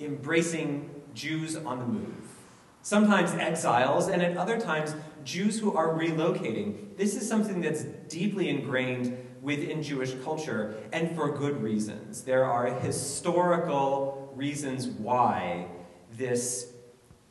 embracing Jews on the move. Sometimes exiles, and at other times, Jews who are relocating. This is something that's deeply ingrained within Jewish culture, and for good reasons. There are historical reasons why this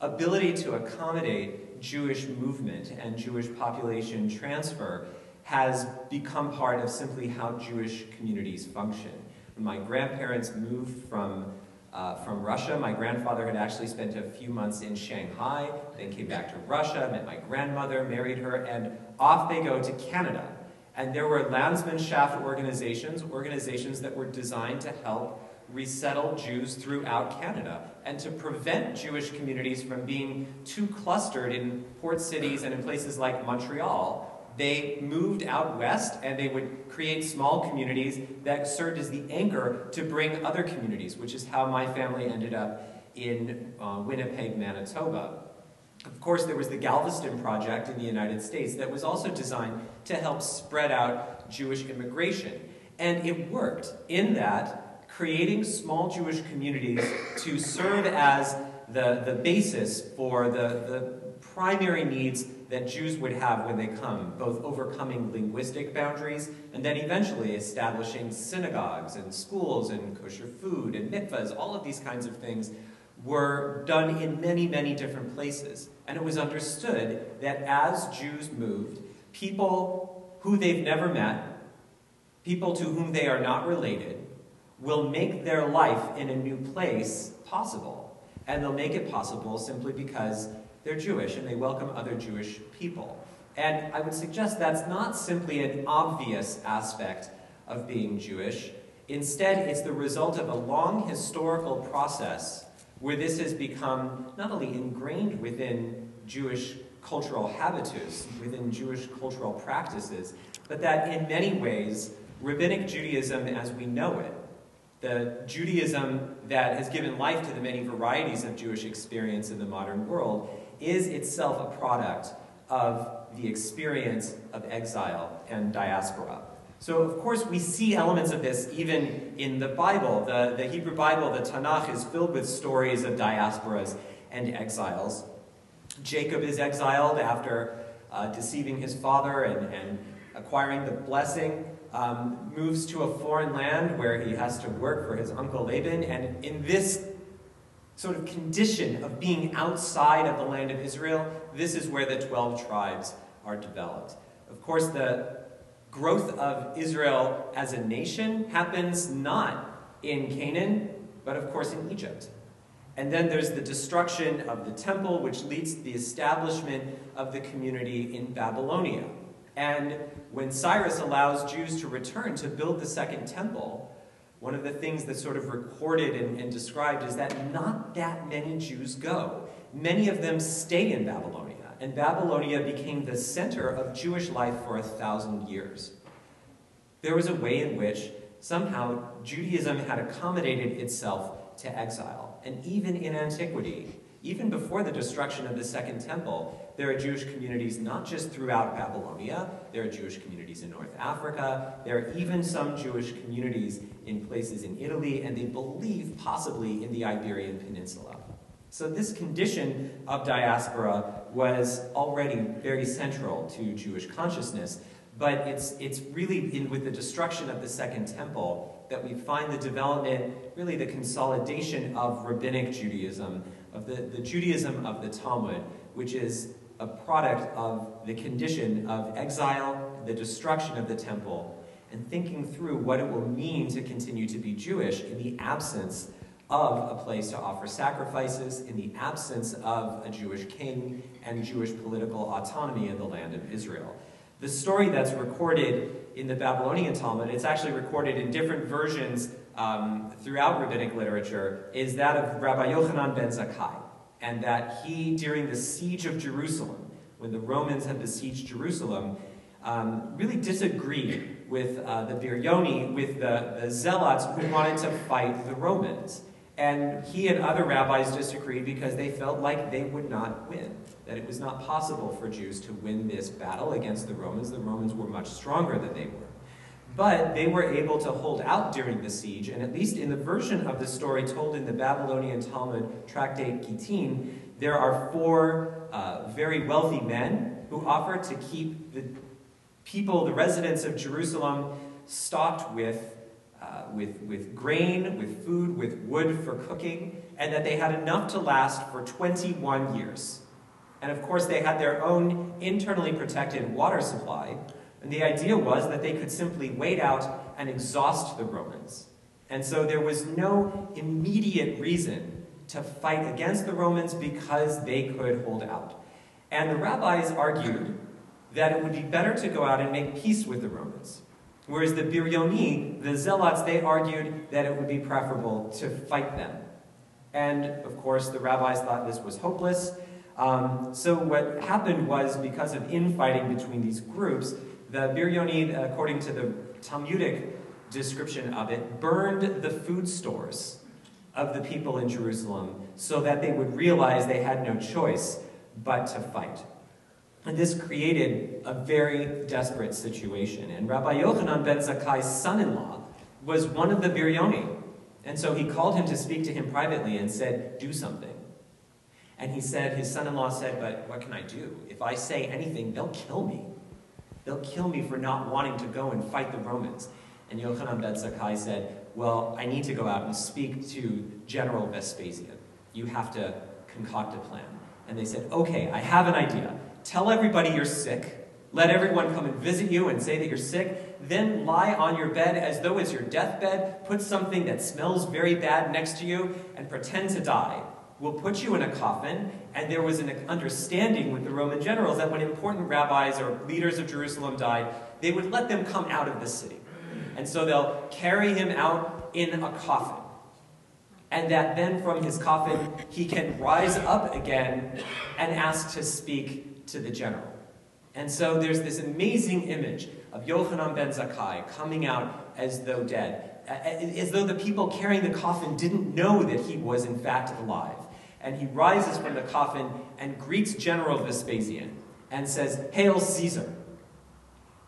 ability to accommodate Jewish movement and Jewish population transfer has become part of simply how Jewish communities function. When my grandparents moved from, uh, from Russia, my grandfather had actually spent a few months in Shanghai, then came back to Russia, met my grandmother, married her, and off they go to Canada. And there were Landsmannschaft organizations, organizations that were designed to help resettle Jews throughout Canada and to prevent Jewish communities from being too clustered in port cities and in places like Montreal. They moved out west and they would create small communities that served as the anchor to bring other communities, which is how my family ended up in uh, Winnipeg, Manitoba. Of course, there was the Galveston Project in the United States that was also designed to help spread out Jewish immigration. And it worked in that creating small Jewish communities to serve as the, the basis for the, the primary needs that Jews would have when they come, both overcoming linguistic boundaries and then eventually establishing synagogues and schools and kosher food and mikvahs, all of these kinds of things were done in many, many different places. And it was understood that as Jews moved, people who they've never met, people to whom they are not related, will make their life in a new place possible. And they'll make it possible simply because they're Jewish and they welcome other Jewish people. And I would suggest that's not simply an obvious aspect of being Jewish. Instead, it's the result of a long historical process where this has become not only ingrained within Jewish cultural habitus, within Jewish cultural practices, but that in many ways, rabbinic Judaism as we know it the Judaism that has given life to the many varieties of Jewish experience in the modern world is itself a product of the experience of exile and diaspora. So, of course, we see elements of this even in the Bible. The, the Hebrew Bible, the Tanakh, is filled with stories of diasporas and exiles. Jacob is exiled after uh, deceiving his father and, and acquiring the blessing um, moves to a foreign land where he has to work for his uncle Laban, and in this sort of condition of being outside of the land of Israel, this is where the 12 tribes are developed. Of course, the growth of Israel as a nation happens not in Canaan, but of course in Egypt. And then there's the destruction of the temple, which leads to the establishment of the community in Babylonia. And when Cyrus allows Jews to return to build the second temple, one of the things that's sort of recorded and, and, described is that not that many Jews go. Many of them stay in Babylonia, and Babylonia became the center of Jewish life for a thousand years. There was a way in which somehow Judaism had accommodated itself to exile. And even in antiquity, even before the destruction of the Second Temple, there are Jewish communities not just throughout Babylonia, there are Jewish communities in North Africa, there are even some Jewish communities in places in Italy, and they believe possibly in the Iberian Peninsula. So this condition of diaspora was already very central to Jewish consciousness, but it's, it's really in, with the destruction of the Second Temple that we find the development, really the consolidation of rabbinic Judaism of the, the Judaism of the Talmud, which is a product of the condition of exile, the destruction of the temple, and thinking through what it will mean to continue to be Jewish in the absence of a place to offer sacrifices, in the absence of a Jewish king and Jewish political autonomy in the land of Israel. The story that's recorded in the Babylonian Talmud, it's actually recorded in different versions um, throughout rabbinic literature is that of Rabbi Yochanan ben Zakkai, and that he, during the siege of Jerusalem, when the Romans had besieged Jerusalem, um, really disagreed with uh, the Biryoni, with the, the Zealots who wanted to fight the Romans. And he and other rabbis disagreed because they felt like they would not win, that it was not possible for Jews to win this battle against the Romans. The Romans were much stronger than they were. But they were able to hold out during the siege, and at least in the version of the story told in the Babylonian Talmud Tractate Gittin, there are four uh, very wealthy men who offer to keep the people, the residents of Jerusalem, stocked with, uh, with, with grain, with food, with wood for cooking, and that they had enough to last for 21 years. And of course, they had their own internally protected water supply, and the idea was that they could simply wait out and exhaust the Romans. And so there was no immediate reason to fight against the Romans because they could hold out. And the rabbis argued that it would be better to go out and make peace with the Romans. Whereas the Biryoni, the Zealots, they argued that it would be preferable to fight them. And of course, the rabbis thought this was hopeless. Um, so what happened was, because of infighting between these groups, the Biryoni, according to the Talmudic description of it, burned the food stores of the people in Jerusalem so that they would realize they had no choice but to fight. And this created a very desperate situation. And Rabbi Yochanan ben Zakkai's son-in-law was one of the Biryoni. And so he called him to speak to him privately and said, do something. And he said, his son-in-law said, but what can I do? If I say anything, they'll kill me. They'll kill me for not wanting to go and fight the Romans. And Yochanan ben Zakkai said, well, I need to go out and speak to General Vespasian. You have to concoct a plan. And they said, okay, I have an idea. Tell everybody you're sick. Let everyone come and visit you and say that you're sick. Then lie on your bed as though it's your deathbed. Put something that smells very bad next to you and pretend to die. We'll put you in a coffin. And there was an understanding with the Roman generals that when important rabbis or leaders of Jerusalem died, they would let them come out of the city. And so they'll carry him out in a coffin. And that then from his coffin, he can rise up again and ask to speak to the general. And so there's this amazing image of Yochanan ben Zakkai coming out as though dead, as though the people carrying the coffin didn't know that he was in fact alive. And he rises from the coffin and greets General Vespasian and says, Hail Caesar!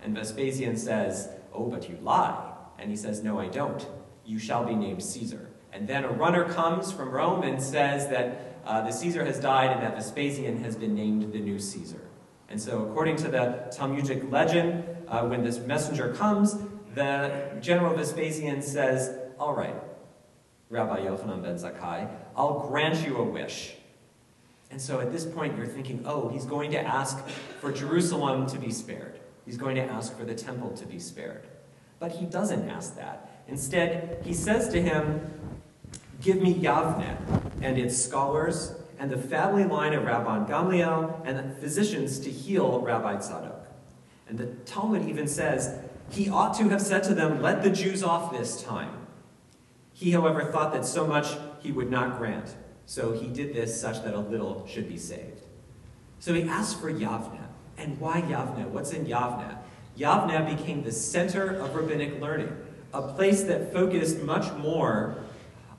And Vespasian says, Oh, but you lie. And he says, No, I don't. You shall be named Caesar. And then a runner comes from Rome and says that uh, the Caesar has died and that Vespasian has been named the new Caesar. And so, according to the Talmudic legend, uh, when this messenger comes, the general Vespasian says, All right, Rabbi Yochanan ben Zakkai, I'll grant you a wish. And so at this point, you're thinking, oh, he's going to ask for Jerusalem to be spared. He's going to ask for the temple to be spared. But he doesn't ask that. Instead, he says to him, Give me Yavne and its scholars, and the family line of Rabban Gamliel, and the physicians to heal Rabbi Tzadok. And the Talmud even says, He ought to have said to them, Let the Jews off this time. He, however, thought that so much he would not grant, so he did this such that a little should be saved. So he asked for Yavne. And why Yavne? What's in Yavne? Yavne became the center of rabbinic learning, a place that focused much more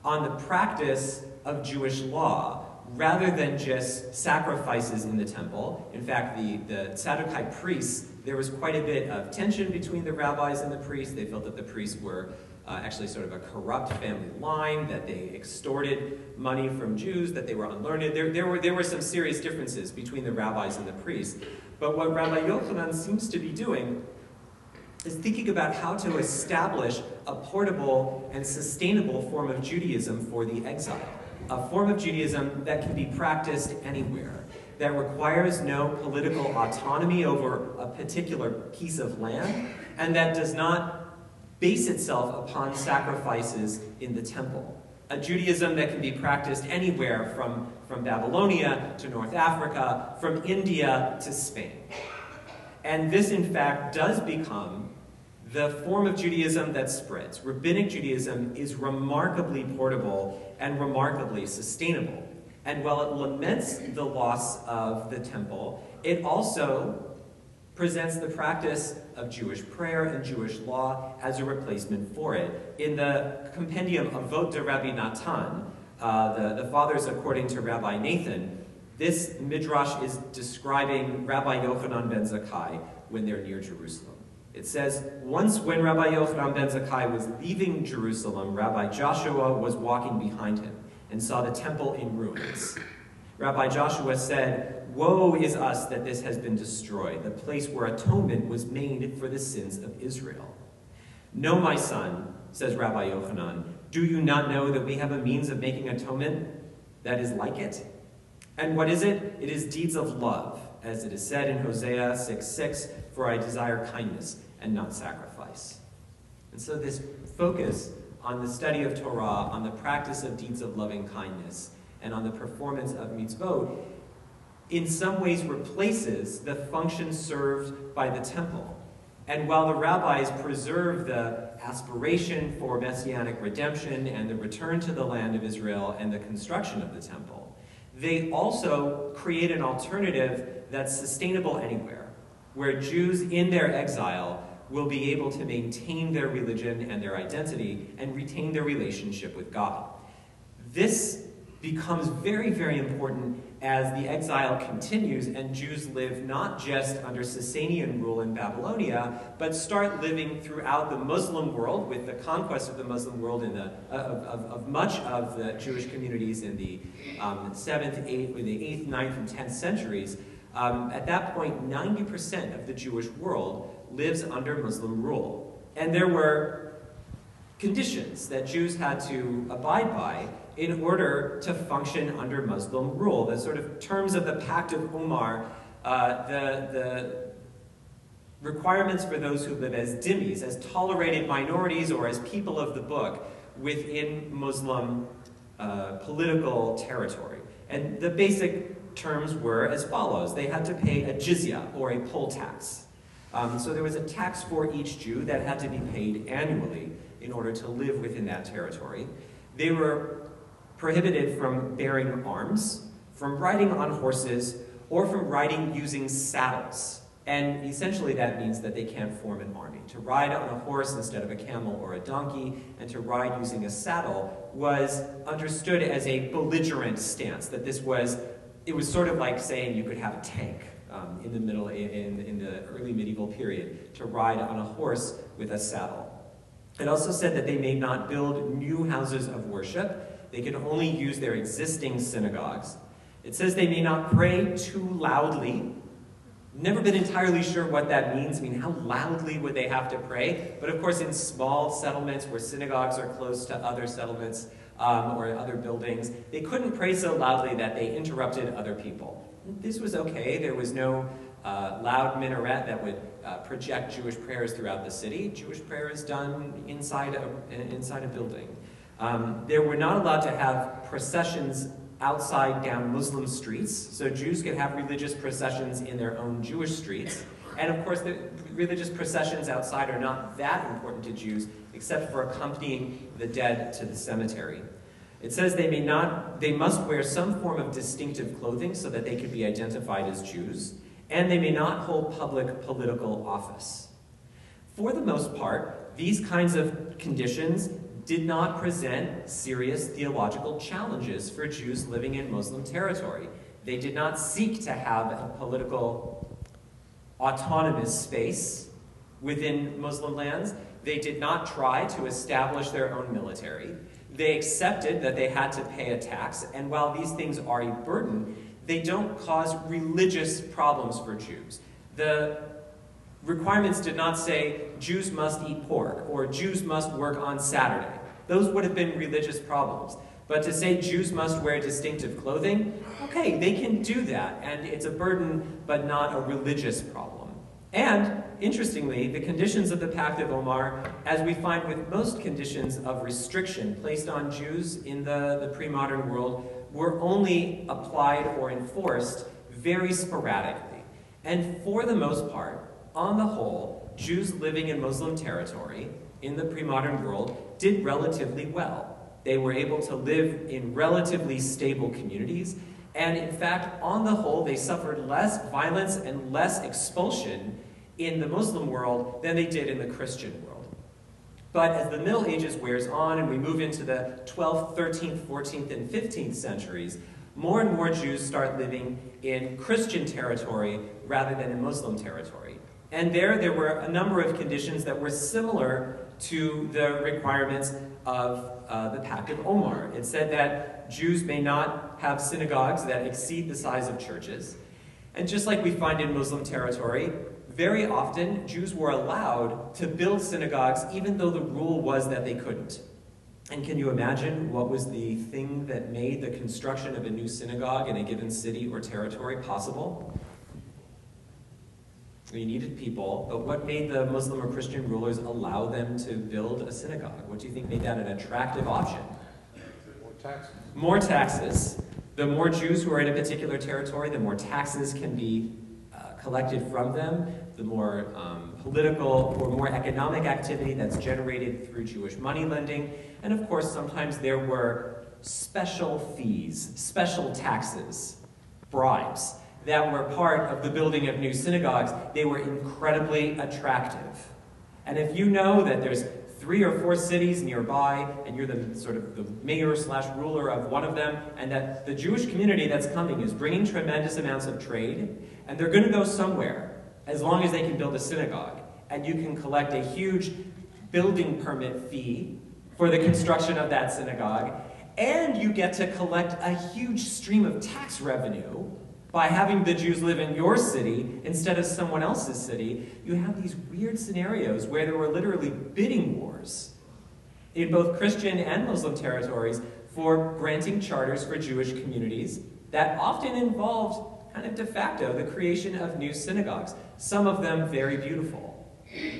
on the practice of Jewish law rather than just sacrifices in the temple. In fact, the, the Sadducite priests, there was quite a bit of tension between the rabbis and the priests. They felt that the priests were uh, actually sort of a corrupt family line, that they extorted money from Jews, that they were unlearned. There, there, were, there were some serious differences between the rabbis and the priests. But what Rabbi Yochanan seems to be doing is thinking about how to establish a portable and sustainable form of Judaism for the exile. A form of Judaism that can be practiced anywhere, that requires no political autonomy over a particular piece of land, and that does not base itself upon sacrifices in the temple. A Judaism that can be practiced anywhere from, from Babylonia to North Africa, from India to Spain. And this, in fact, does become the form of Judaism that spreads. Rabbinic Judaism is remarkably portable and remarkably sustainable. And while it laments the loss of the temple, it also presents the practice of Jewish prayer and Jewish law as a replacement for it. In the compendium Avot de Rabbi Natan, uh, the, the fathers according to Rabbi Nathan, this midrash is describing Rabbi Yochanan ben Zakkai when they're near Jerusalem. It says, Once when Rabbi Yochanan ben Zakkai was leaving Jerusalem, Rabbi Joshua was walking behind him and saw the temple in ruins. Rabbi Joshua said, Woe is us that this has been destroyed, the place where atonement was made for the sins of Israel. No, my son, says Rabbi Yochanan, do you not know that we have a means of making atonement that is like it? And what is it? It is deeds of love, as it is said in Hosea 6 6, for I desire kindness and not sacrifice. And so this focus on the study of Torah, on the practice of deeds of loving kindness, and on the performance of mitzvot, in some ways replaces the function served by the temple. And while the rabbis preserve the aspiration for messianic redemption and the return to the land of Israel and the construction of the temple, they also create an alternative that's sustainable anywhere, where Jews in their exile will be able to maintain their religion and their identity and retain their relationship with God. This becomes very, very important as the exile continues and Jews live not just under Sasanian rule in Babylonia, but start living throughout the Muslim world with the conquest of the Muslim world in the, uh, of, of, of, much of the Jewish communities in the um, 7th, 8th, or the 8th, 9th, and 10th centuries. Um, at that point, 90% of the Jewish world lives under Muslim rule. And there were conditions that Jews had to abide by in order to function under Muslim rule. The sort of terms of the Pact of Omar, uh, the, the requirements for those who live as dhimmis, as tolerated minorities or as people of the book within Muslim uh, political territory. And the basic terms were as follows. They had to pay a jizya, or a poll tax. Um, so there was a tax for each Jew that had to be paid annually in order to live within that territory. They were prohibited from bearing arms, from riding on horses, or from riding using saddles. And essentially that means that they can't form an army. To ride on a horse instead of a camel or a donkey, and to ride using a saddle was understood as a belligerent stance, that this was, it was sort of like saying you could have a tank um, in the middle, in, in the early medieval period, to ride on a horse with a saddle. It also said that they may not build new houses of worship, they can only use their existing synagogues. It says they may not pray too loudly. Never been entirely sure what that means. I mean, how loudly would they have to pray? But of course, in small settlements where synagogues are close to other settlements um, or other buildings, they couldn't pray so loudly that they interrupted other people. This was okay. There was no uh, loud minaret that would uh, project Jewish prayers throughout the city. Jewish prayer is done inside a, inside a building. Um, they were not allowed to have processions outside down Muslim streets, so Jews could have religious processions in their own Jewish streets. And of course, the religious processions outside are not that important to Jews, except for accompanying the dead to the cemetery. It says they may not, they must wear some form of distinctive clothing so that they could be identified as Jews, and they may not hold public political office. For the most part, these kinds of conditions did not present serious theological challenges for Jews living in Muslim territory. They did not seek to have a political autonomous space within Muslim lands. They did not try to establish their own military. They accepted that they had to pay a tax, and while these things are a burden, they don't cause religious problems for Jews. The requirements did not say Jews must eat pork or Jews must work on Saturday. Those would have been religious problems. But to say Jews must wear distinctive clothing, okay, they can do that, and it's a burden, but not a religious problem. And, interestingly, the conditions of the Pact of Omar, as we find with most conditions of restriction placed on Jews in the, the pre modern world, were only applied or enforced very sporadically. And for the most part, on the whole, Jews living in Muslim territory in the pre modern world did relatively well. They were able to live in relatively stable communities, and in fact, on the whole, they suffered less violence and less expulsion in the Muslim world than they did in the Christian world. But as the Middle Ages wears on and we move into the 12th, 13th, 14th, and 15th centuries, more and more Jews start living in Christian territory rather than in Muslim territory. And there, there were a number of conditions that were similar to the requirements of uh, the Pact of Omar. It said that Jews may not have synagogues that exceed the size of churches. And just like we find in Muslim territory, very often Jews were allowed to build synagogues even though the rule was that they couldn't. And can you imagine what was the thing that made the construction of a new synagogue in a given city or territory possible? We needed people, but what made the Muslim or Christian rulers allow them to build a synagogue? What do you think made that an attractive option? More taxes. More taxes. The more Jews who are in a particular territory, the more taxes can be uh, collected from them, the more um, political or more economic activity that's generated through Jewish money lending. And of course, sometimes there were special fees, special taxes, bribes that were part of the building of new synagogues. They were incredibly attractive. And if you know that there's three or four cities nearby, and you're the sort of the mayor slash ruler of one of them, and that the Jewish community that's coming is bringing tremendous amounts of trade, and they're going to go somewhere as long as they can build a synagogue, and you can collect a huge building permit fee for the construction of that synagogue, and you get to collect a huge stream of tax revenue by having the Jews live in your city instead of someone else's city, you have these weird scenarios where there were literally bidding wars in both Christian and Muslim territories for granting charters for Jewish communities that often involved kind of de facto the creation of new synagogues, some of them very beautiful.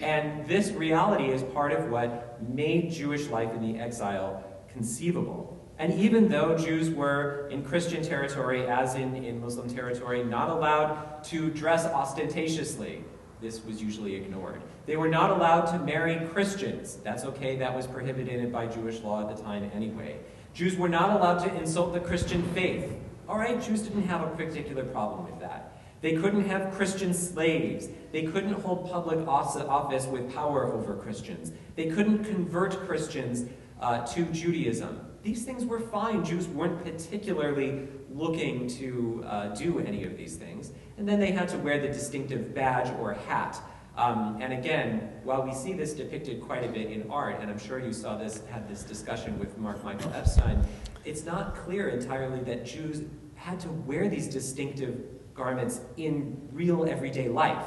And this reality is part of what made Jewish life in the exile conceivable. And even though Jews were in Christian territory, as in, in Muslim territory, not allowed to dress ostentatiously, this was usually ignored. They were not allowed to marry Christians. That's okay, that was prohibited by Jewish law at the time anyway. Jews were not allowed to insult the Christian faith. All right, Jews didn't have a particular problem with that. They couldn't have Christian slaves. They couldn't hold public office with power over Christians. They couldn't convert Christians uh, to Judaism these things were fine. Jews weren't particularly looking to uh, do any of these things. And then they had to wear the distinctive badge or hat. Um, and again, while we see this depicted quite a bit in art, and I'm sure you saw this, had this discussion with Marc Michael Epstein, it's not clear entirely that Jews had to wear these distinctive garments in real everyday life.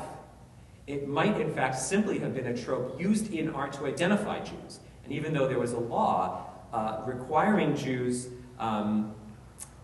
It might, in fact, simply have been a trope used in art to identify Jews. And even though there was a law uh, requiring Jews um,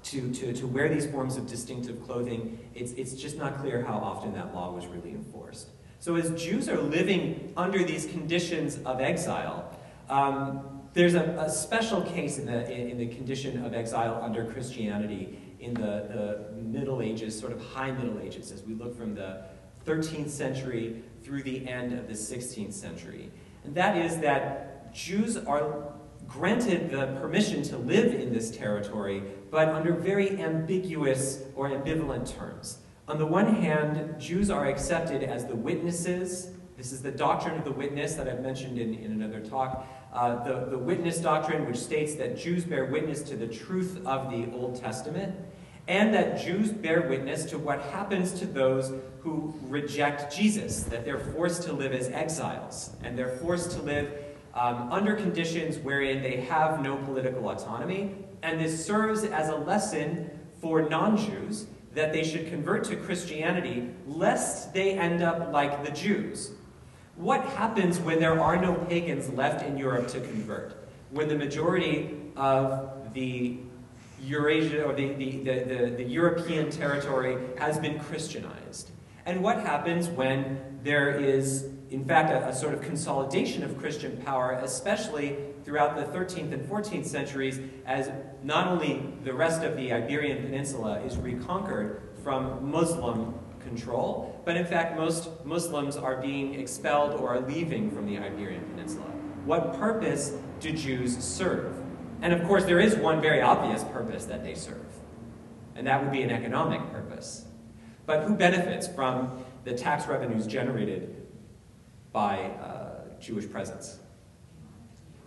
to, to, to wear these forms of distinctive clothing, it's, it's just not clear how often that law was really enforced. So as Jews are living under these conditions of exile, um, there's a, a, special case in the, in, in, the condition of exile under Christianity in the, the Middle Ages, sort of high Middle Ages, as we look from the 13th century through the end of the 16th century. And that is that Jews are granted the permission to live in this territory, but under very ambiguous or ambivalent terms. On the one hand, Jews are accepted as the witnesses. This is the doctrine of the witness that I've mentioned in, in another talk. Uh, the, the witness doctrine, which states that Jews bear witness to the truth of the Old Testament, and that Jews bear witness to what happens to those who reject Jesus, that they're forced to live as exiles, and they're forced to live um, under conditions wherein they have no political autonomy. And this serves as a lesson for non Jews that they should convert to Christianity lest they end up like the Jews. What happens when there are no pagans left in Europe to convert? When the majority of the Eurasia or the, the, the, the, the European territory has been Christianized? And what happens when there is in fact, a, a, sort of consolidation of Christian power, especially throughout the 13th and 14th centuries, as not only the rest of the Iberian Peninsula is reconquered from Muslim control, but in fact, most Muslims are being expelled or are leaving from the Iberian Peninsula. What purpose do Jews serve? And of course, there is one very obvious purpose that they serve, and that would be an economic purpose. But who benefits from the tax revenues generated by uh, Jewish presence.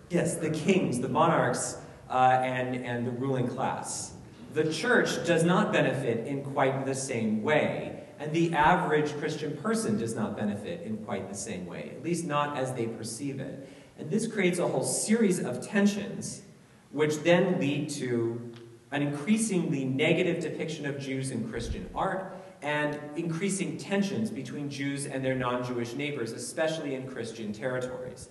Yes, the kings, the monarchs, uh, and, and the ruling class. The church does not benefit in quite the same way. And the average Christian person does not benefit in quite the same way, at least not as they perceive it. And this creates a whole series of tensions, which then lead to an increasingly negative depiction of Jews in Christian art and increasing tensions between Jews and their non Jewish neighbors, especially in Christian territories.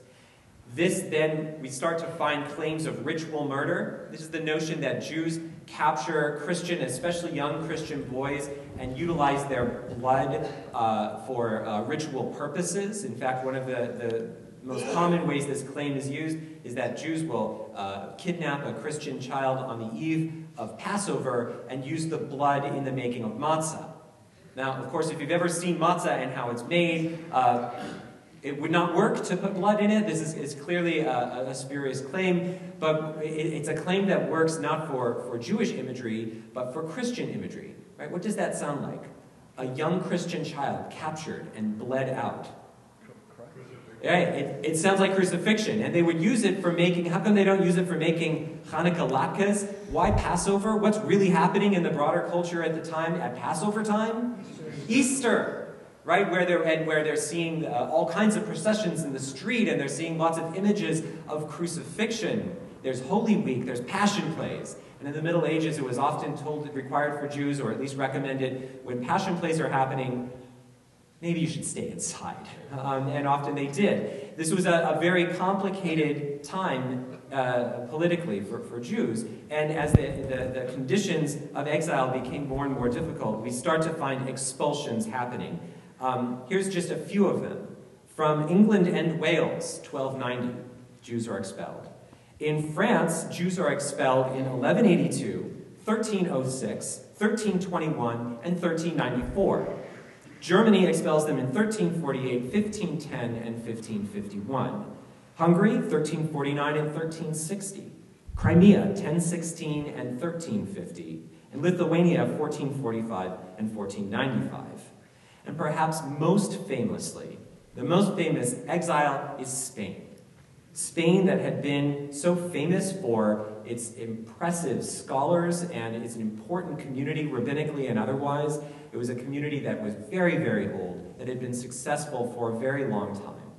This then, we start to find claims of ritual murder. This is the notion that Jews capture Christian, especially young Christian boys, and utilize their blood uh, for uh, ritual purposes. In fact, one of the, the most common ways this claim is used is that Jews will uh, kidnap a Christian child on the eve of Passover and use the blood in the making of matzah. Now, of course, if you've ever seen matzah and how it's made, uh, it would not work to put blood in it. This is, is clearly a, a, spurious claim, but it, it's a claim that works not for, for Jewish imagery, but for Christian imagery. Right? What does that sound like? A young Christian child captured and bled out. Right? It, it sounds like crucifixion. And they would use it for making, how come they don't use it for making Hanukkah latkes? Why Passover? What's really happening in the broader culture at the time, at Passover time? Easter. Easter right? Where they're, and where they're seeing uh, all kinds of processions in the street and they're seeing lots of images of crucifixion. There's Holy Week, there's Passion Plays. And in the Middle Ages, it was often told, required for Jews, or at least recommended, when Passion Plays are happening, maybe you should stay inside. Um, and often they did. This was a, a very complicated time uh, politically for, for Jews. And as the, the, the, conditions of exile became more and more difficult, we start to find expulsions happening. Um, here's just a few of them. From England and Wales, 1290, Jews are expelled. In France, Jews are expelled in 1182, 1306, 1321, and 1394. Germany expels them in 1348, 1510, and 1551. Hungary, 1349 and 1360. Crimea, 1016 and 1350. And Lithuania, 1445 and 1495. And perhaps most famously, the most famous exile is Spain. Spain, that had been so famous for its impressive scholars and its an important community, rabbinically and otherwise. It was a community that was very, very old, that had been successful for a very long time,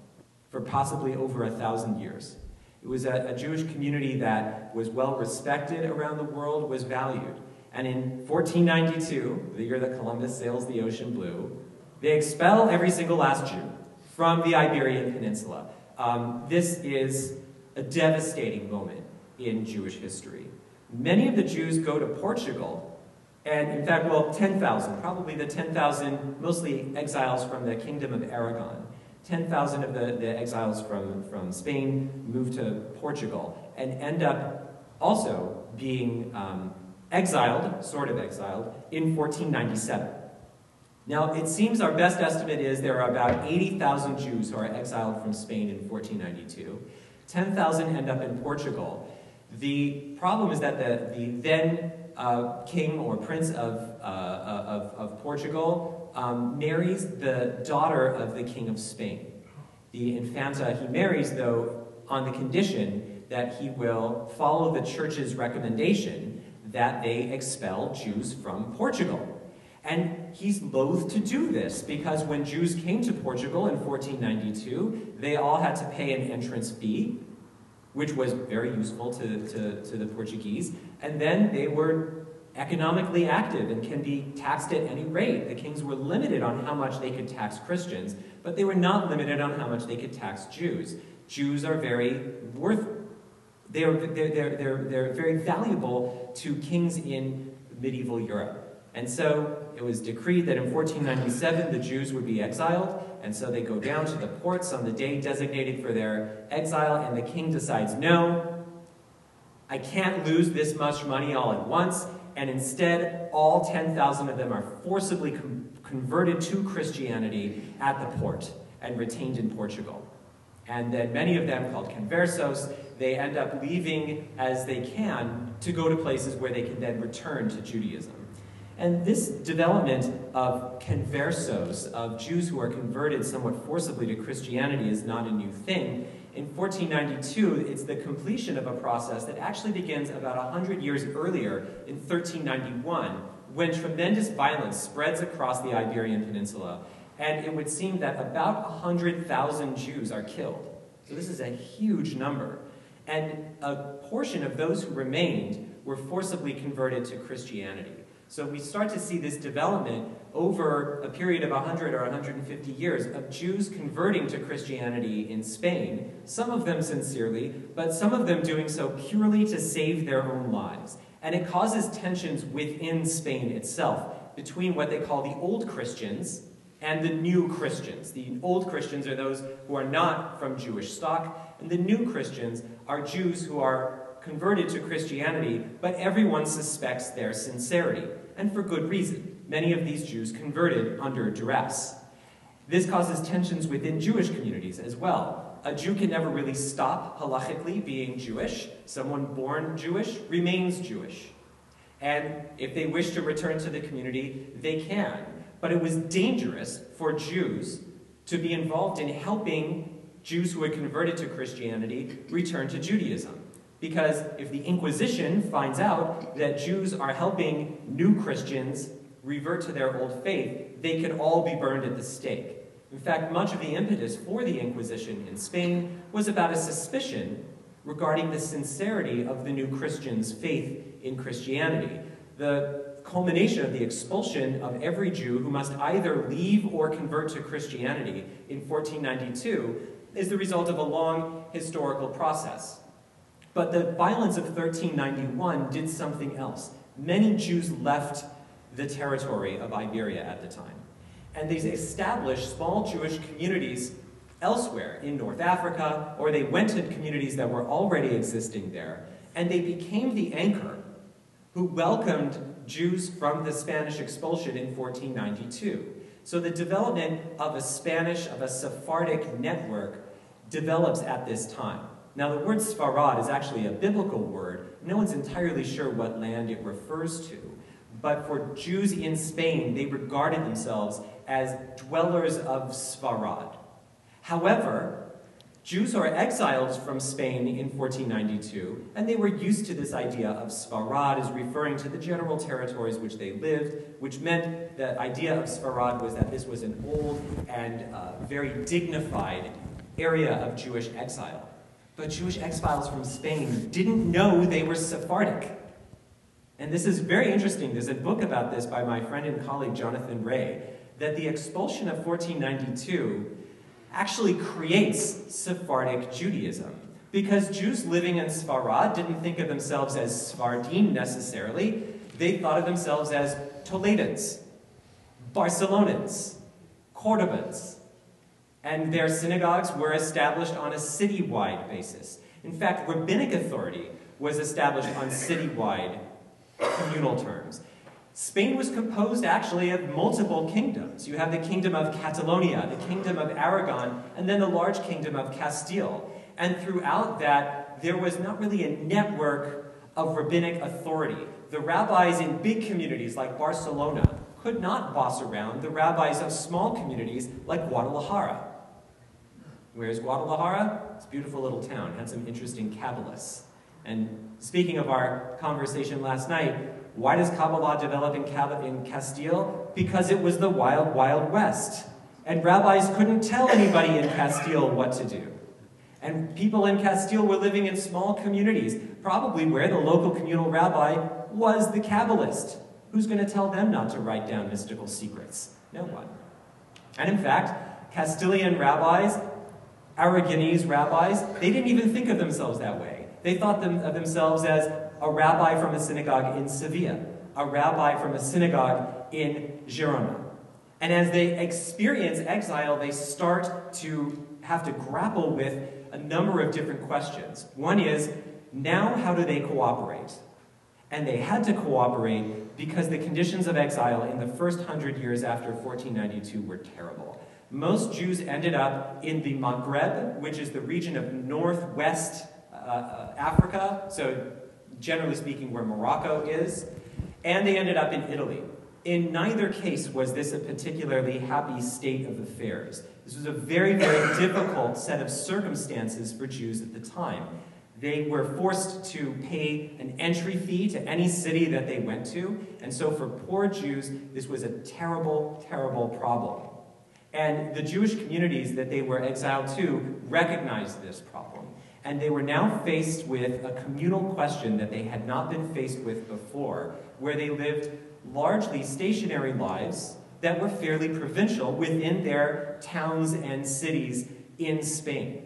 for possibly over a thousand years. It was a, a Jewish community that was well respected around the world, was valued. And in 1492, the year that Columbus sails the ocean blue, they expel every single last Jew from the Iberian Peninsula. Um, this is a devastating moment in Jewish history. Many of the Jews go to Portugal, and in fact, well, 10,000, probably the 10,000, mostly exiles from the Kingdom of Aragon. 10,000 of the, the exiles from, from Spain move to Portugal and end up also being um, exiled, sort of exiled, in 1497. Now, it seems our best estimate is there are about 80,000 Jews who are exiled from Spain in 1492. 10,000 end up in Portugal. The problem is that the, the then uh, king or prince of, uh, of, of, Portugal um, marries the daughter of the king of Spain. The infanta he marries, though, on the condition that he will follow the church's recommendation that they expel Jews from Portugal. And he's loath to do this because when Jews came to Portugal in 1492, they all had to pay an entrance fee, which was very useful to, to, to the Portuguese. And then they were economically active and can be taxed at any rate. The kings were limited on how much they could tax Christians, but they were not limited on how much they could tax Jews. Jews are very worth, they're, they're, they're, they're, they're very valuable to kings in medieval Europe. And so it was decreed that in 1497 the Jews would be exiled, and so they go down to the ports on the day designated for their exile, and the king decides, no, I can't lose this much money all at once, and instead all 10,000 of them are forcibly converted to Christianity at the port and retained in Portugal. And then many of them, called conversos, they end up leaving as they can to go to places where they can then return to Judaism. And this development of conversos, of Jews who are converted somewhat forcibly to Christianity, is not a new thing. In 1492, it's the completion of a process that actually begins about 100 years earlier in 1391 when tremendous violence spreads across the Iberian Peninsula, and it would seem that about 100,000 Jews are killed. So this is a huge number. And a portion of those who remained were forcibly converted to Christianity. So we start to see this development over a period of 100 or 150 years of Jews converting to Christianity in Spain, some of them sincerely, but some of them doing so purely to save their own lives. And it causes tensions within Spain itself between what they call the old Christians and the new Christians. The old Christians are those who are not from Jewish stock, and the new Christians are Jews who are converted to Christianity, but everyone suspects their sincerity, and for good reason. Many of these Jews converted under duress. This causes tensions within Jewish communities as well. A Jew can never really stop halachically being Jewish. Someone born Jewish remains Jewish. And if they wish to return to the community, they can. But it was dangerous for Jews to be involved in helping Jews who had converted to Christianity return to Judaism. Because if the Inquisition finds out that Jews are helping new Christians revert to their old faith, they could all be burned at the stake. In fact, much of the impetus for the Inquisition in Spain was about a suspicion regarding the sincerity of the new Christians' faith in Christianity. The culmination of the expulsion of every Jew who must either leave or convert to Christianity in 1492 is the result of a long historical process. But the violence of 1391 did something else. Many Jews left the territory of Iberia at the time. And they established small Jewish communities elsewhere in North Africa, or they went to communities that were already existing there. And they became the anchor who welcomed Jews from the Spanish expulsion in 1492. So the development of a Spanish, of a Sephardic network develops at this time. Now, the word Sfarad is actually a biblical word. No one's entirely sure what land it refers to. But for Jews in Spain, they regarded themselves as dwellers of Sfarad. However, Jews are exiled from Spain in 1492, and they were used to this idea of Sfarad as referring to the general territories which they lived, which meant the idea of Sfarad was that this was an old and uh, very dignified area of Jewish exile. But Jewish exiles from Spain didn't know they were Sephardic. And this is very interesting. There's a book about this by my friend and colleague Jonathan Ray, that the expulsion of 1492 actually creates Sephardic Judaism. Because Jews living in Sfarad didn't think of themselves as Sephardim necessarily, they thought of themselves as Toledans, Barcelonans, Cordobans, and their synagogues were established on a citywide basis. In fact, rabbinic authority was established on citywide communal terms. Spain was composed actually of multiple kingdoms. You have the kingdom of Catalonia, the kingdom of Aragon, and then the large kingdom of Castile. And throughout that, there was not really a network of rabbinic authority. The rabbis in big communities like Barcelona could not boss around the rabbis of small communities like Guadalajara. Where's Guadalajara? It's a beautiful little town, had some interesting Kabbalists. And speaking of our conversation last night, why does Kabbalah develop in, in Castile? Because it was the wild, wild west. And rabbis couldn't tell anybody in Castile what to do. And people in Castile were living in small communities, probably where the local communal rabbi was the Kabbalist. Who's going to tell them not to write down mystical secrets? No one. And in fact, Castilian rabbis Aragonese rabbis, they didn't even think of themselves that way. They thought them, of themselves as a rabbi from a synagogue in Sevilla, a rabbi from a synagogue in Girona. And as they experience exile, they start to have to grapple with a number of different questions. One is, now how do they cooperate? And they had to cooperate because the conditions of exile in the first hundred years after 1492 were terrible. Most Jews ended up in the Maghreb, which is the region of northwest uh, uh, Africa, so generally speaking, where Morocco is, and they ended up in Italy. In neither case was this a particularly happy state of affairs. This was a very, very difficult set of circumstances for Jews at the time. They were forced to pay an entry fee to any city that they went to, and so for poor Jews, this was a terrible, terrible problem. And the Jewish communities that they were exiled to recognized this problem. And they were now faced with a communal question that they had not been faced with before, where they lived largely stationary lives that were fairly provincial within their towns and cities in Spain.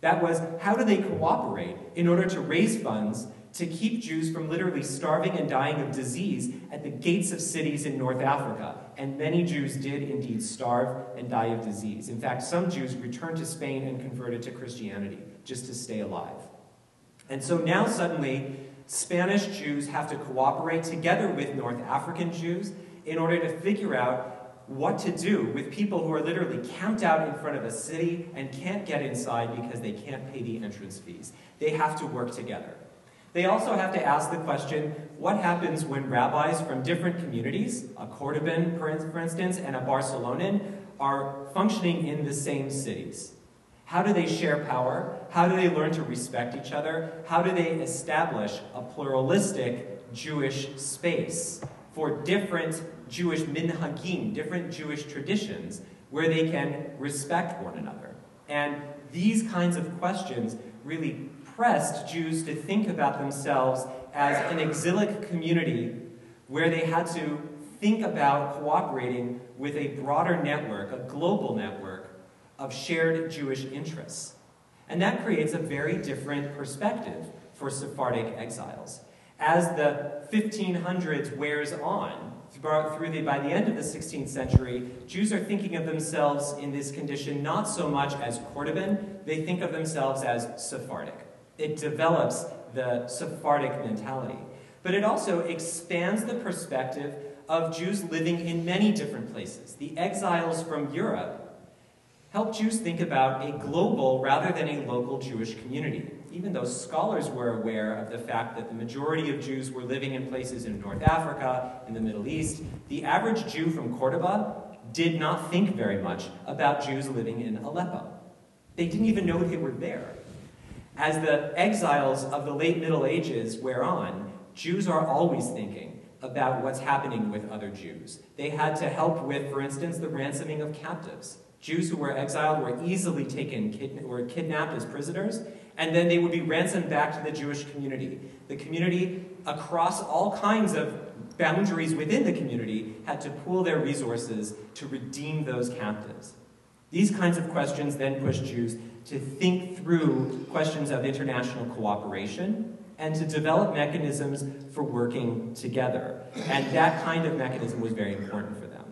That was, how do they cooperate in order to raise funds to keep Jews from literally starving and dying of disease at the gates of cities in North Africa? And many Jews did indeed starve and die of disease. In fact, some Jews returned to Spain and converted to Christianity just to stay alive. And so now suddenly, Spanish Jews have to cooperate together with North African Jews in order to figure out what to do with people who are literally camped out in front of a city and can't get inside because they can't pay the entrance fees. They have to work together. They also have to ask the question, what happens when rabbis from different communities, a Cordoban, for instance, and a Barcelonan, are functioning in the same cities? How do they share power? How do they learn to respect each other? How do they establish a pluralistic Jewish space for different Jewish minhagim, different Jewish traditions, where they can respect one another. And these kinds of questions really pressed Jews to think about themselves as an exilic community where they had to think about cooperating with a broader network, a global network of shared Jewish interests. And that creates a very different perspective for Sephardic exiles. As the 1500s wears on, through the, by the end of the 16th century, Jews are thinking of themselves in this condition not so much as Cordoban, they think of themselves as Sephardic. It develops the Sephardic mentality. But it also expands the perspective of Jews living in many different places. The exiles from Europe help Jews think about a global rather than a local Jewish community even though scholars were aware of the fact that the majority of Jews were living in places in North Africa, in the Middle East, the average Jew from Cordoba did not think very much about Jews living in Aleppo. They didn't even know they were there. As the exiles of the late Middle Ages wear on, Jews are always thinking about what's happening with other Jews. They had to help with, for instance, the ransoming of captives. Jews who were exiled were easily taken, kidna- were kidnapped as prisoners, and then they would be ransomed back to the Jewish community. The community, across all kinds of boundaries within the community, had to pool their resources to redeem those captives. These kinds of questions then pushed Jews to think through questions of international cooperation and to develop mechanisms for working together. And that kind of mechanism was very important for them.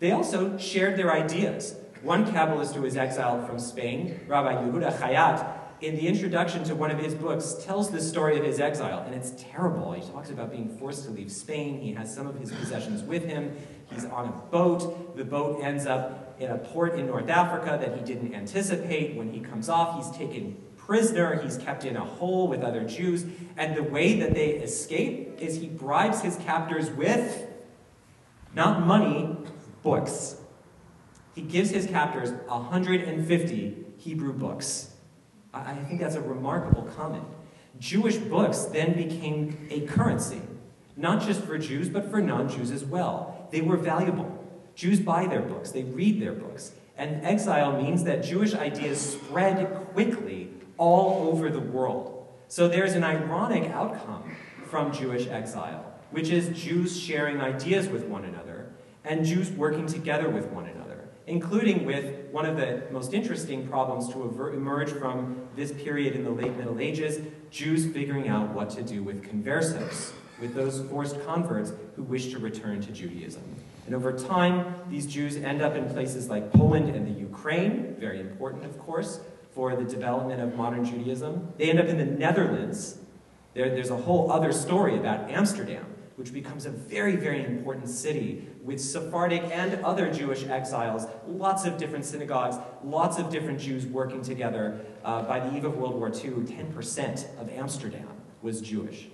They also shared their ideas. One Kabbalist who was exiled from Spain, Rabbi Yehuda Chayat, in the introduction to one of his books, tells the story of his exile, and it's terrible. He talks about being forced to leave Spain. He has some of his possessions with him. He's on a boat. The boat ends up in a port in North Africa that he didn't anticipate. When he comes off, he's taken prisoner. He's kept in a hole with other Jews. And the way that they escape is he bribes his captors with not money, books. He gives his captors 150 Hebrew books. I think that's a remarkable comment. Jewish books then became a currency, not just for Jews, but for non Jews as well. They were valuable. Jews buy their books, they read their books. And exile means that Jewish ideas spread quickly all over the world. So there's an ironic outcome from Jewish exile, which is Jews sharing ideas with one another and Jews working together with one another including with one of the most interesting problems to emerge from this period in the late Middle Ages Jews figuring out what to do with conversos, with those forced converts who wish to return to Judaism. And over time, these Jews end up in places like Poland and the Ukraine, very important, of course, for the development of modern Judaism. They end up in the Netherlands. There, there's a whole other story about Amsterdam which becomes a very, very important city with Sephardic and other Jewish exiles, lots of different synagogues, lots of different Jews working together. Uh, by the eve of World War II, 10% of Amsterdam was Jewish.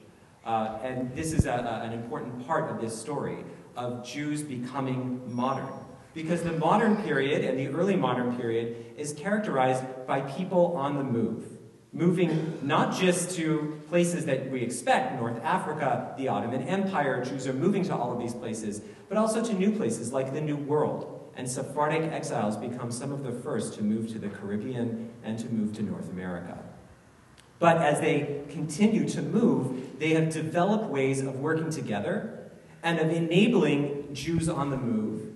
Uh, and this is a, a, an important part of this story of Jews becoming modern. Because the modern period and the early modern period is characterized by people on the move. moving not just to places that we expect, North Africa, the Ottoman Empire, Jews are moving to all of these places, but also to new places like the New World. And Sephardic exiles become some of the first to move to the Caribbean and to move to North America. But as they continue to move, they have developed ways of working together and of enabling Jews on the move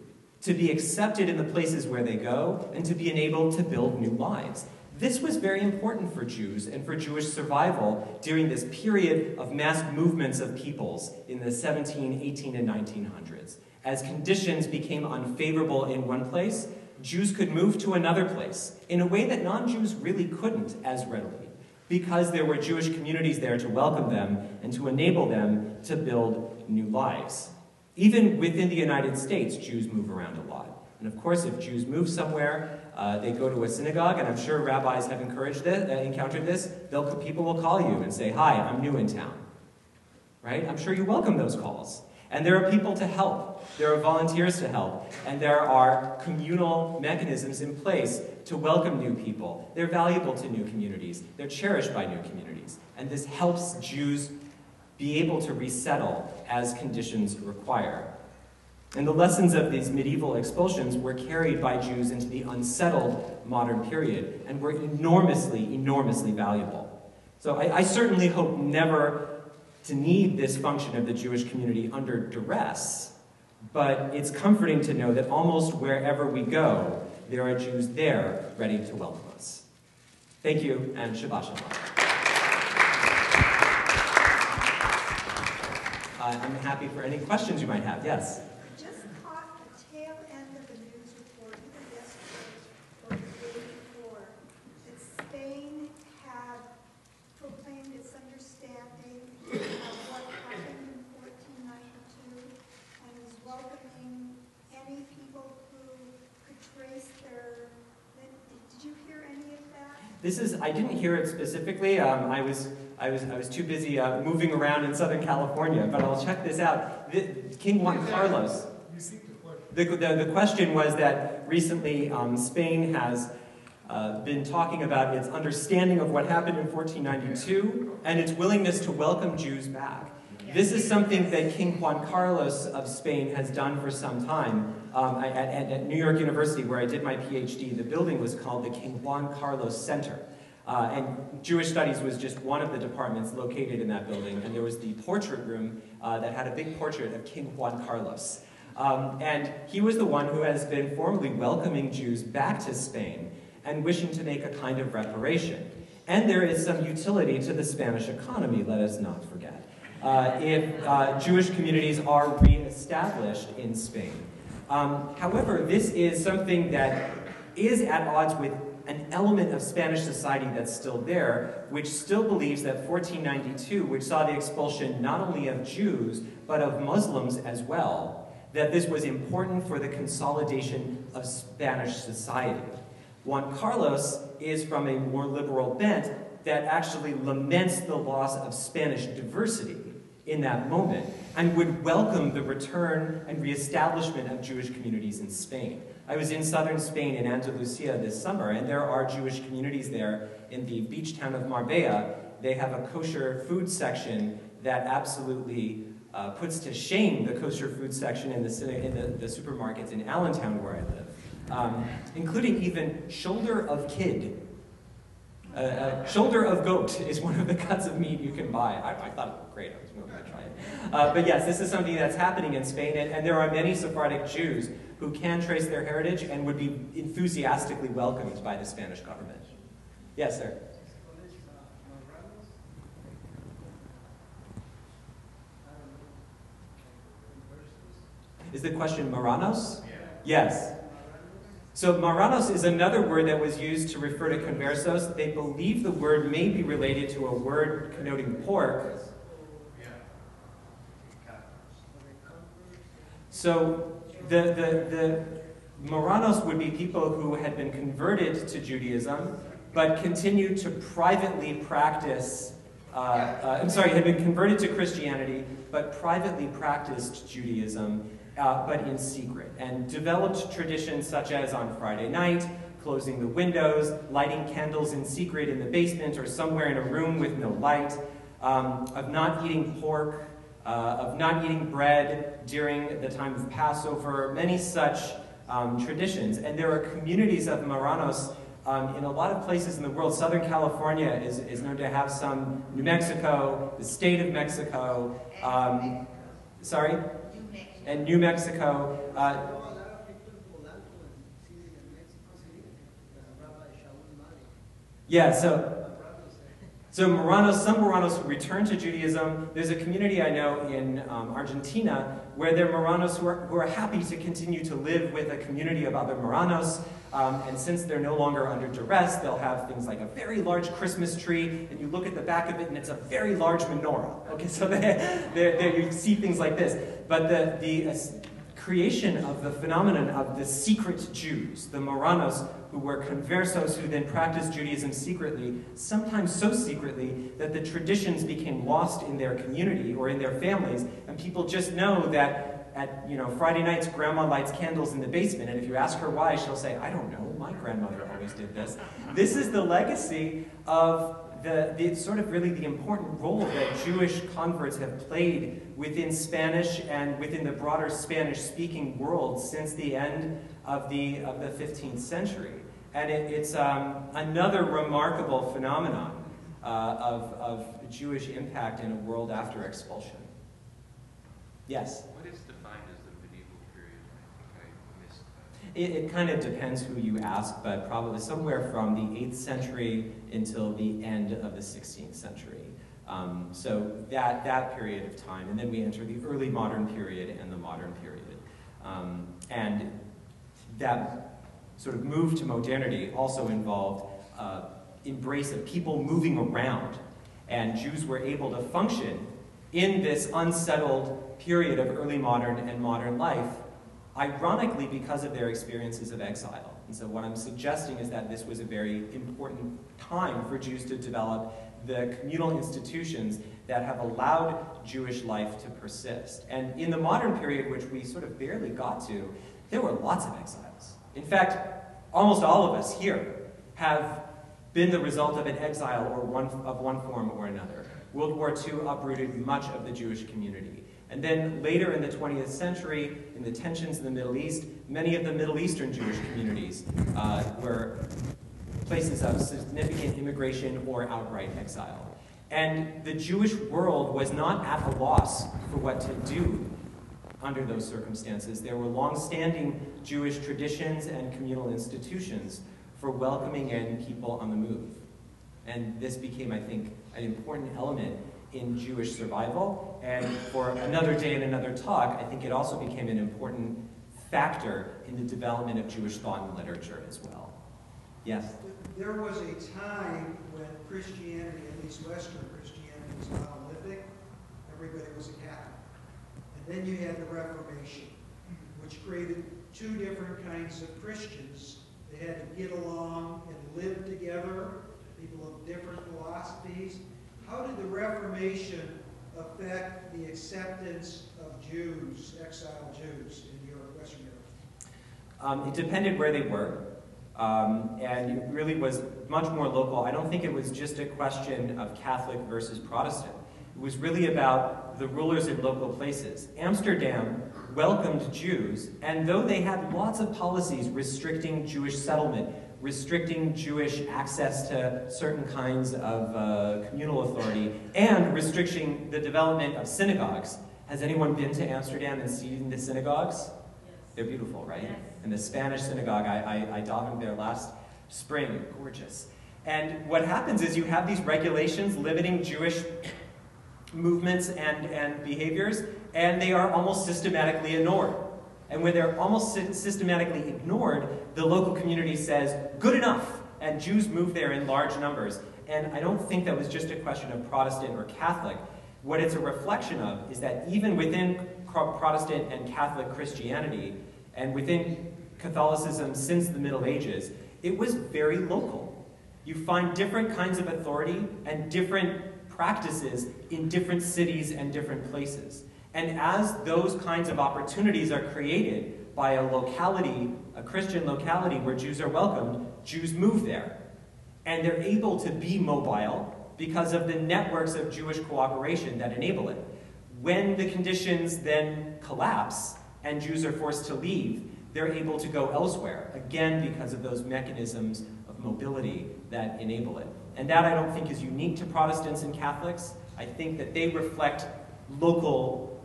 to be accepted in the places where they go and to be enabled to build new lives. This was very important for Jews and for Jewish survival during this period of mass movements of peoples in the 17, 18, and 1900s. As conditions became unfavorable in one place, Jews could move to another place in a way that non Jews really couldn't as readily, because there were Jewish communities there to welcome them and to enable them to build new lives. Even within the United States, Jews move around a lot. And of course, if Jews move somewhere, uh, they go to a synagogue, and I'm sure rabbis have encouraged this, uh, encountered this. They'll, people will call you and say, "Hi, I'm new in town." Right? I'm sure you welcome those calls. And there are people to help. There are volunteers to help. And there are communal mechanisms in place to welcome new people. They're valuable to new communities. They're cherished by new communities. And this helps Jews be able to resettle as conditions require. And the lessons of these medieval expulsions were carried by Jews into the unsettled modern period and were enormously, enormously valuable. So I, I certainly hope never to need this function of the Jewish community under duress, but it's comforting to know that almost wherever we go, there are Jews there ready to welcome us. Thank you, and Shabbat Shalom. Uh, I'm happy for any questions you might have. Yes? Just caught the tail end of the news report yesterday or day before that Spain had proclaimed its understanding of what happened in 1492 and was welcoming any people who could trace their. Did you hear any of that? This is, I didn't hear it specifically. Um, I, was, I, was, I was too busy uh, moving around in Southern California, but I'll check this out. The, King Juan Carlos. The, the, the, question was that recently um, Spain has uh, been talking about its understanding of what happened in 1492 and its willingness to welcome Jews back. This is something that King Juan Carlos of Spain has done for some time. Um, I, at, at, New York University, where I did my PhD, the building was called the King Juan Carlos Center. Uh, and Jewish Studies was just one of the departments located in that building. And there was the portrait room uh, that had a big portrait of King Juan Carlos. Um, and he was the one who has been formally welcoming Jews back to Spain and wishing to make a kind of reparation. And there is some utility to the Spanish economy, let us not forget uh, if uh, Jewish communities are reestablished in Spain. Um, however, this is something that is at odds with an element of Spanish society that's still there, which still believes that 1492, which saw the expulsion not only of Jews, but of Muslims as well, that this was important for the consolidation of Spanish society. Juan Carlos is from a more liberal bent that actually laments the loss of Spanish diversity in that moment and would welcome the return and reestablishment of Jewish communities in Spain. I was in southern Spain in Andalusia this summer, and there are Jewish communities there in the beach town of Marbella. They have a kosher food section that absolutely uh, puts to shame the kosher food section in the, in the, the supermarkets in Allentown, where I live, um, including even shoulder of kid a, shoulder of goat is one of the cuts of meat you can buy. I, I thought it was great. I was going to try it. Uh, but yes, this is something that's happening in Spain, and, and, there are many Sephardic Jews who can trace their heritage and would be enthusiastically welcomed by the Spanish government. Yes, sir. Is the question Marranos? Yes. So marranos is another word that was used to refer to conversos. They believe the word may be related to a word connoting pork. So the, the, the Marranos would be people who had been converted to Judaism, but continued to privately practice, uh, uh, I'm sorry, had been converted to Christianity, but privately practiced Judaism uh, but in secret, and developed traditions such as on Friday night, closing the windows, lighting candles in secret in the basement or somewhere in a room with no light, um, of not eating pork, uh, of not eating bread during the time of Passover, many such um, traditions. And there are communities of Marranos um, in a lot of places in the world. Southern California is, is known to have some, New Mexico, the state of Mexico, um, sorry? And New Mexico. Uh, yeah, so so Marranos, some Marranos return to Judaism. There's a community I know in um, Argentina where there are Marranos who are, who are happy to continue to live with a community of other Marranos. Um, and since they're no longer under duress, they'll have things like a very large Christmas tree, and you look at the back of it, and it's a very large menorah. Okay, so they, they, they, you see things like this. But the, the uh, creation of the phenomenon of the secret Jews, the Marranos, who were conversos who then practiced Judaism secretly, sometimes so secretly that the traditions became lost in their community or in their families, and people just know that at you know Friday nights grandma lights candles in the basement, and if you ask her why, she'll say, I don't know, my grandmother always did this. This is the legacy of the, the sort of really the important role that Jewish converts have played within Spanish and within the broader Spanish-speaking world since the end of the, of the 15th century. And it, it's um, another remarkable phenomenon uh, of, of Jewish impact in a world after expulsion. Yes? What is defined as the medieval period? I think I missed that. It, it, kind of depends who you ask, but probably somewhere from the 8th century until the end of the 16th century. Um, so that, that period of time, and then we enter the early modern period and the modern period. Um, and that sort of move to modernity also involved uh, embrace of people moving around. And Jews were able to function in this unsettled period of early modern and modern life, ironically because of their experiences of exile. And so what I'm suggesting is that this was a very important time for Jews to develop the communal institutions that have allowed Jewish life to persist. And in the modern period, which we sort of barely got to, there were lots of exiles. In fact, almost all of us here have been the result of an exile or one, of one form or another. World War II uprooted much of the Jewish community. And then later in the 20th century, in the tensions in the Middle East, many of the Middle Eastern Jewish communities uh, were places of significant immigration or outright exile. And the Jewish world was not at a loss for what to do under those circumstances. There were long-standing Jewish traditions and communal institutions for welcoming in people on the move. And this became, I think, an important element in Jewish survival. And for another day and another talk, I think it also became an important factor in the development of Jewish thought and literature as well. Yes? There was a time when Christianity, at least Western Christianity, was monolithic. Everybody was a Catholic. Then you had the Reformation, which created two different kinds of Christians. They had to get along and live together, people of different philosophies. How did the Reformation affect the acceptance of Jews, exiled Jews in Europe, Western Europe? Um, it depended where they were. Um, and it really was much more local. I don't think it was just a question of Catholic versus Protestant. It was really about the rulers in local places. Amsterdam welcomed Jews, and though they had lots of policies restricting Jewish settlement, restricting Jewish access to certain kinds of uh, communal authority, and restricting the development of synagogues. Has anyone been to Amsterdam and seen the synagogues? Yes. They're beautiful, right? Yes. And the Spanish synagogue, I, I, I there last spring, gorgeous. And what happens is you have these regulations limiting Jewish movements and, and behaviors, and they are almost systematically ignored. And when they're almost systematically ignored, the local community says, good enough, and Jews move there in large numbers. And I don't think that was just a question of Protestant or Catholic. What it's a reflection of is that even within Protestant and Catholic Christianity, and within Catholicism since the Middle Ages, it was very local. You find different kinds of authority and different practices in different cities and different places. And as those kinds of opportunities are created by a locality, a Christian locality where Jews are welcomed, Jews move there. And they're able to be mobile because of the networks of Jewish cooperation that enable it. When the conditions then collapse and Jews are forced to leave, they're able to go elsewhere, again because of those mechanisms of mobility that enable it. And that I don't think is unique to Protestants and Catholics. I think that they reflect local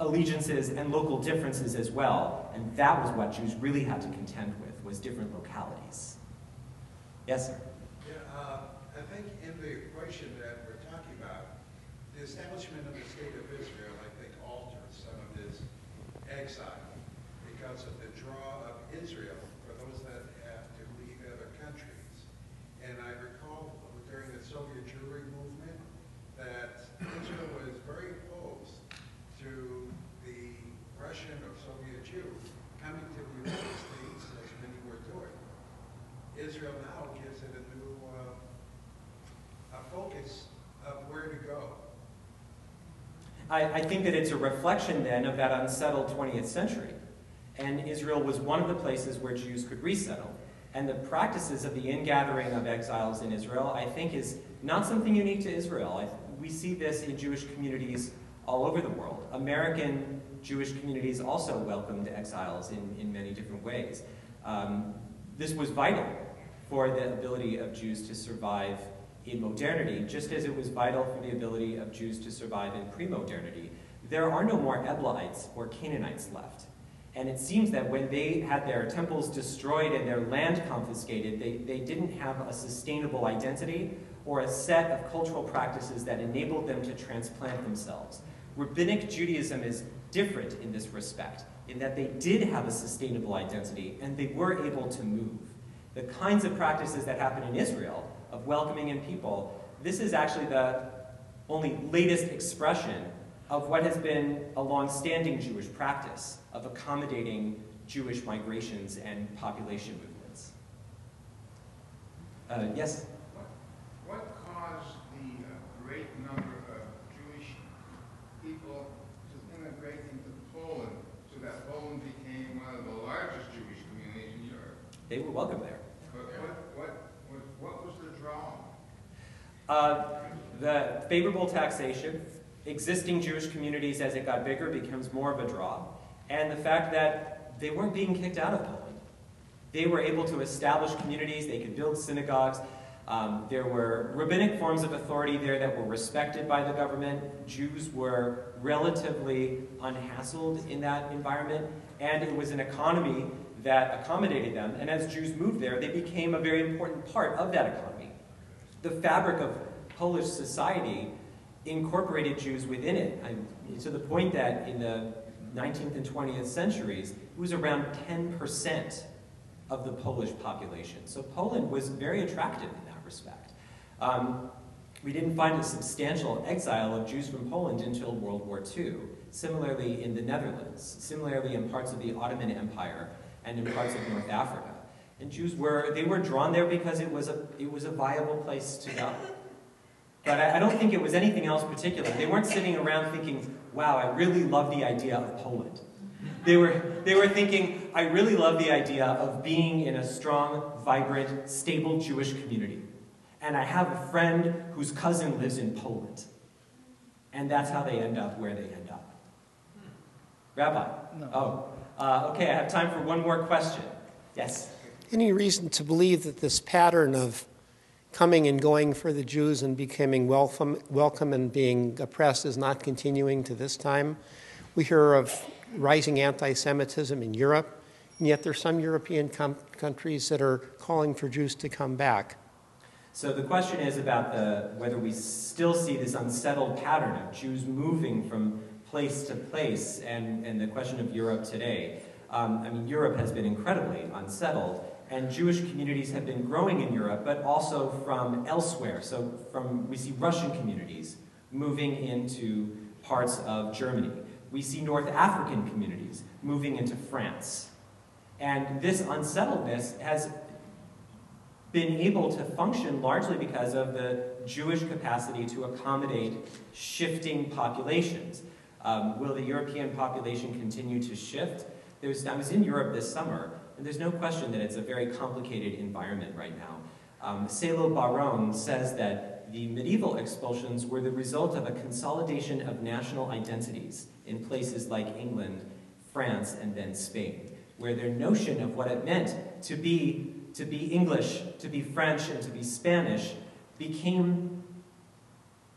allegiances and local differences as well. And that was what Jews really had to contend with, was different localities. Yes, sir? Yeah, uh, I think in the equation that we're talking about, the establishment of the state of Israel, I think, alters some of this exile because of the draw of Israel for those that have to leave other countries. And I recall during the Soviet Jewry movement that Israel was very opposed to the Russian or Soviet Jew coming to the United States as many were doing. Israel now gives it a new uh, a focus of where to go. I, I think that it's a reflection then of that unsettled 20th century. And Israel was one of the places where Jews could resettle. And the practices of the ingathering of exiles in Israel, I think, is not something unique to Israel. We see this in Jewish communities all over the world. American Jewish communities also welcomed exiles in, in many different ways. Um, this was vital for the ability of Jews to survive in modernity, just as it was vital for the ability of Jews to survive in pre modernity. There are no more Eblaites or Canaanites left. And it seems that when they had their temples destroyed and their land confiscated, they, they didn't have a sustainable identity or a set of cultural practices that enabled them to transplant themselves. Rabbinic Judaism is different in this respect, in that they did have a sustainable identity and they were able to move. The kinds of practices that happen in Israel of welcoming in people, this is actually the only latest expression of what has been a long-standing Jewish practice of accommodating Jewish migrations and population movements. Uh, yes? What caused the uh, great number of Jewish people to immigrate into Poland so that Poland became one of the largest Jewish communities in Europe? They were welcome there. But what, what, what, what was the draw? Uh, the favorable taxation, existing Jewish communities as it got bigger becomes more of a draw, and the fact that they weren't being kicked out of Poland. They were able to establish communities, they could build synagogues. Um, there were rabbinic forms of authority there that were respected by the government. Jews were relatively unhassled in that environment, and it was an economy that accommodated them. And as Jews moved there, they became a very important part of that economy. The fabric of Polish society incorporated Jews within it, I, to the point that in the 19th and 20th centuries, it was around 10% of the Polish population. So Poland was very attractive in that respect. Um, we didn't find a substantial exile of Jews from Poland until World War II. Similarly in the Netherlands, similarly in parts of the Ottoman Empire and in parts of North Africa. And Jews were, they were drawn there because it was a, it was a viable place to go. But I, I don't think it was anything else particular. They weren't sitting around thinking, wow, I really love the idea of Poland. They were, they were thinking, I really love the idea of being in a strong, vibrant, stable Jewish community. And I have a friend whose cousin lives in Poland. And that's how they end up where they end up. Rabbi? No. Oh, uh, okay, I have time for one more question. Yes? Any reason to believe that this pattern of coming and going for the Jews and becoming welcome, welcome and being oppressed is not continuing to this time? We hear of rising anti Semitism in Europe, and yet there are some European com- countries that are calling for Jews to come back. So the question is about the, whether we still see this unsettled pattern of Jews moving from place to place, and, and the question of Europe today. Um, I mean, Europe has been incredibly unsettled, and Jewish communities have been growing in Europe, but also from elsewhere. So from we see Russian communities moving into parts of Germany. We see North African communities moving into France. And this unsettledness has been able to function largely because of the Jewish capacity to accommodate shifting populations. Um, will the European population continue to shift? There's, I was in Europe this summer, there's no question that it's a very complicated environment right now. Um, Salo Baron says that the medieval expulsions were the result of a consolidation of national identities in places like England, France, and then Spain, where their notion of what it meant to be, to be English, to be French, and to be Spanish became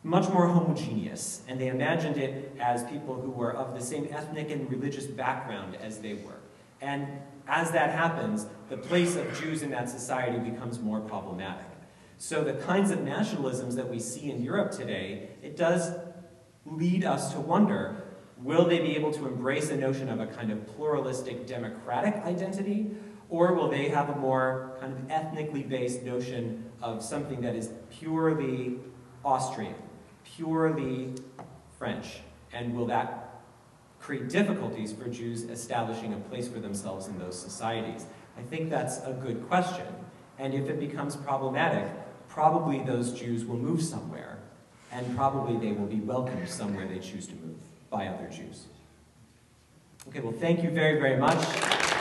much more homogeneous, and they imagined it as people who were of the same ethnic and religious background as they were. And as that happens, the place of Jews in that society becomes more problematic. So the kinds of nationalisms that we see in Europe today, it does lead us to wonder, will they be able to embrace a notion of a kind of pluralistic democratic identity, or will they have a more kind of ethnically based notion of something that is purely Austrian, purely French, and will that create difficulties for Jews establishing a place for themselves in those societies? I think that's a good question. And if it becomes problematic, probably those Jews will move somewhere, and probably they will be welcomed somewhere they choose to move by other Jews. Okay, well, thank you very, very much.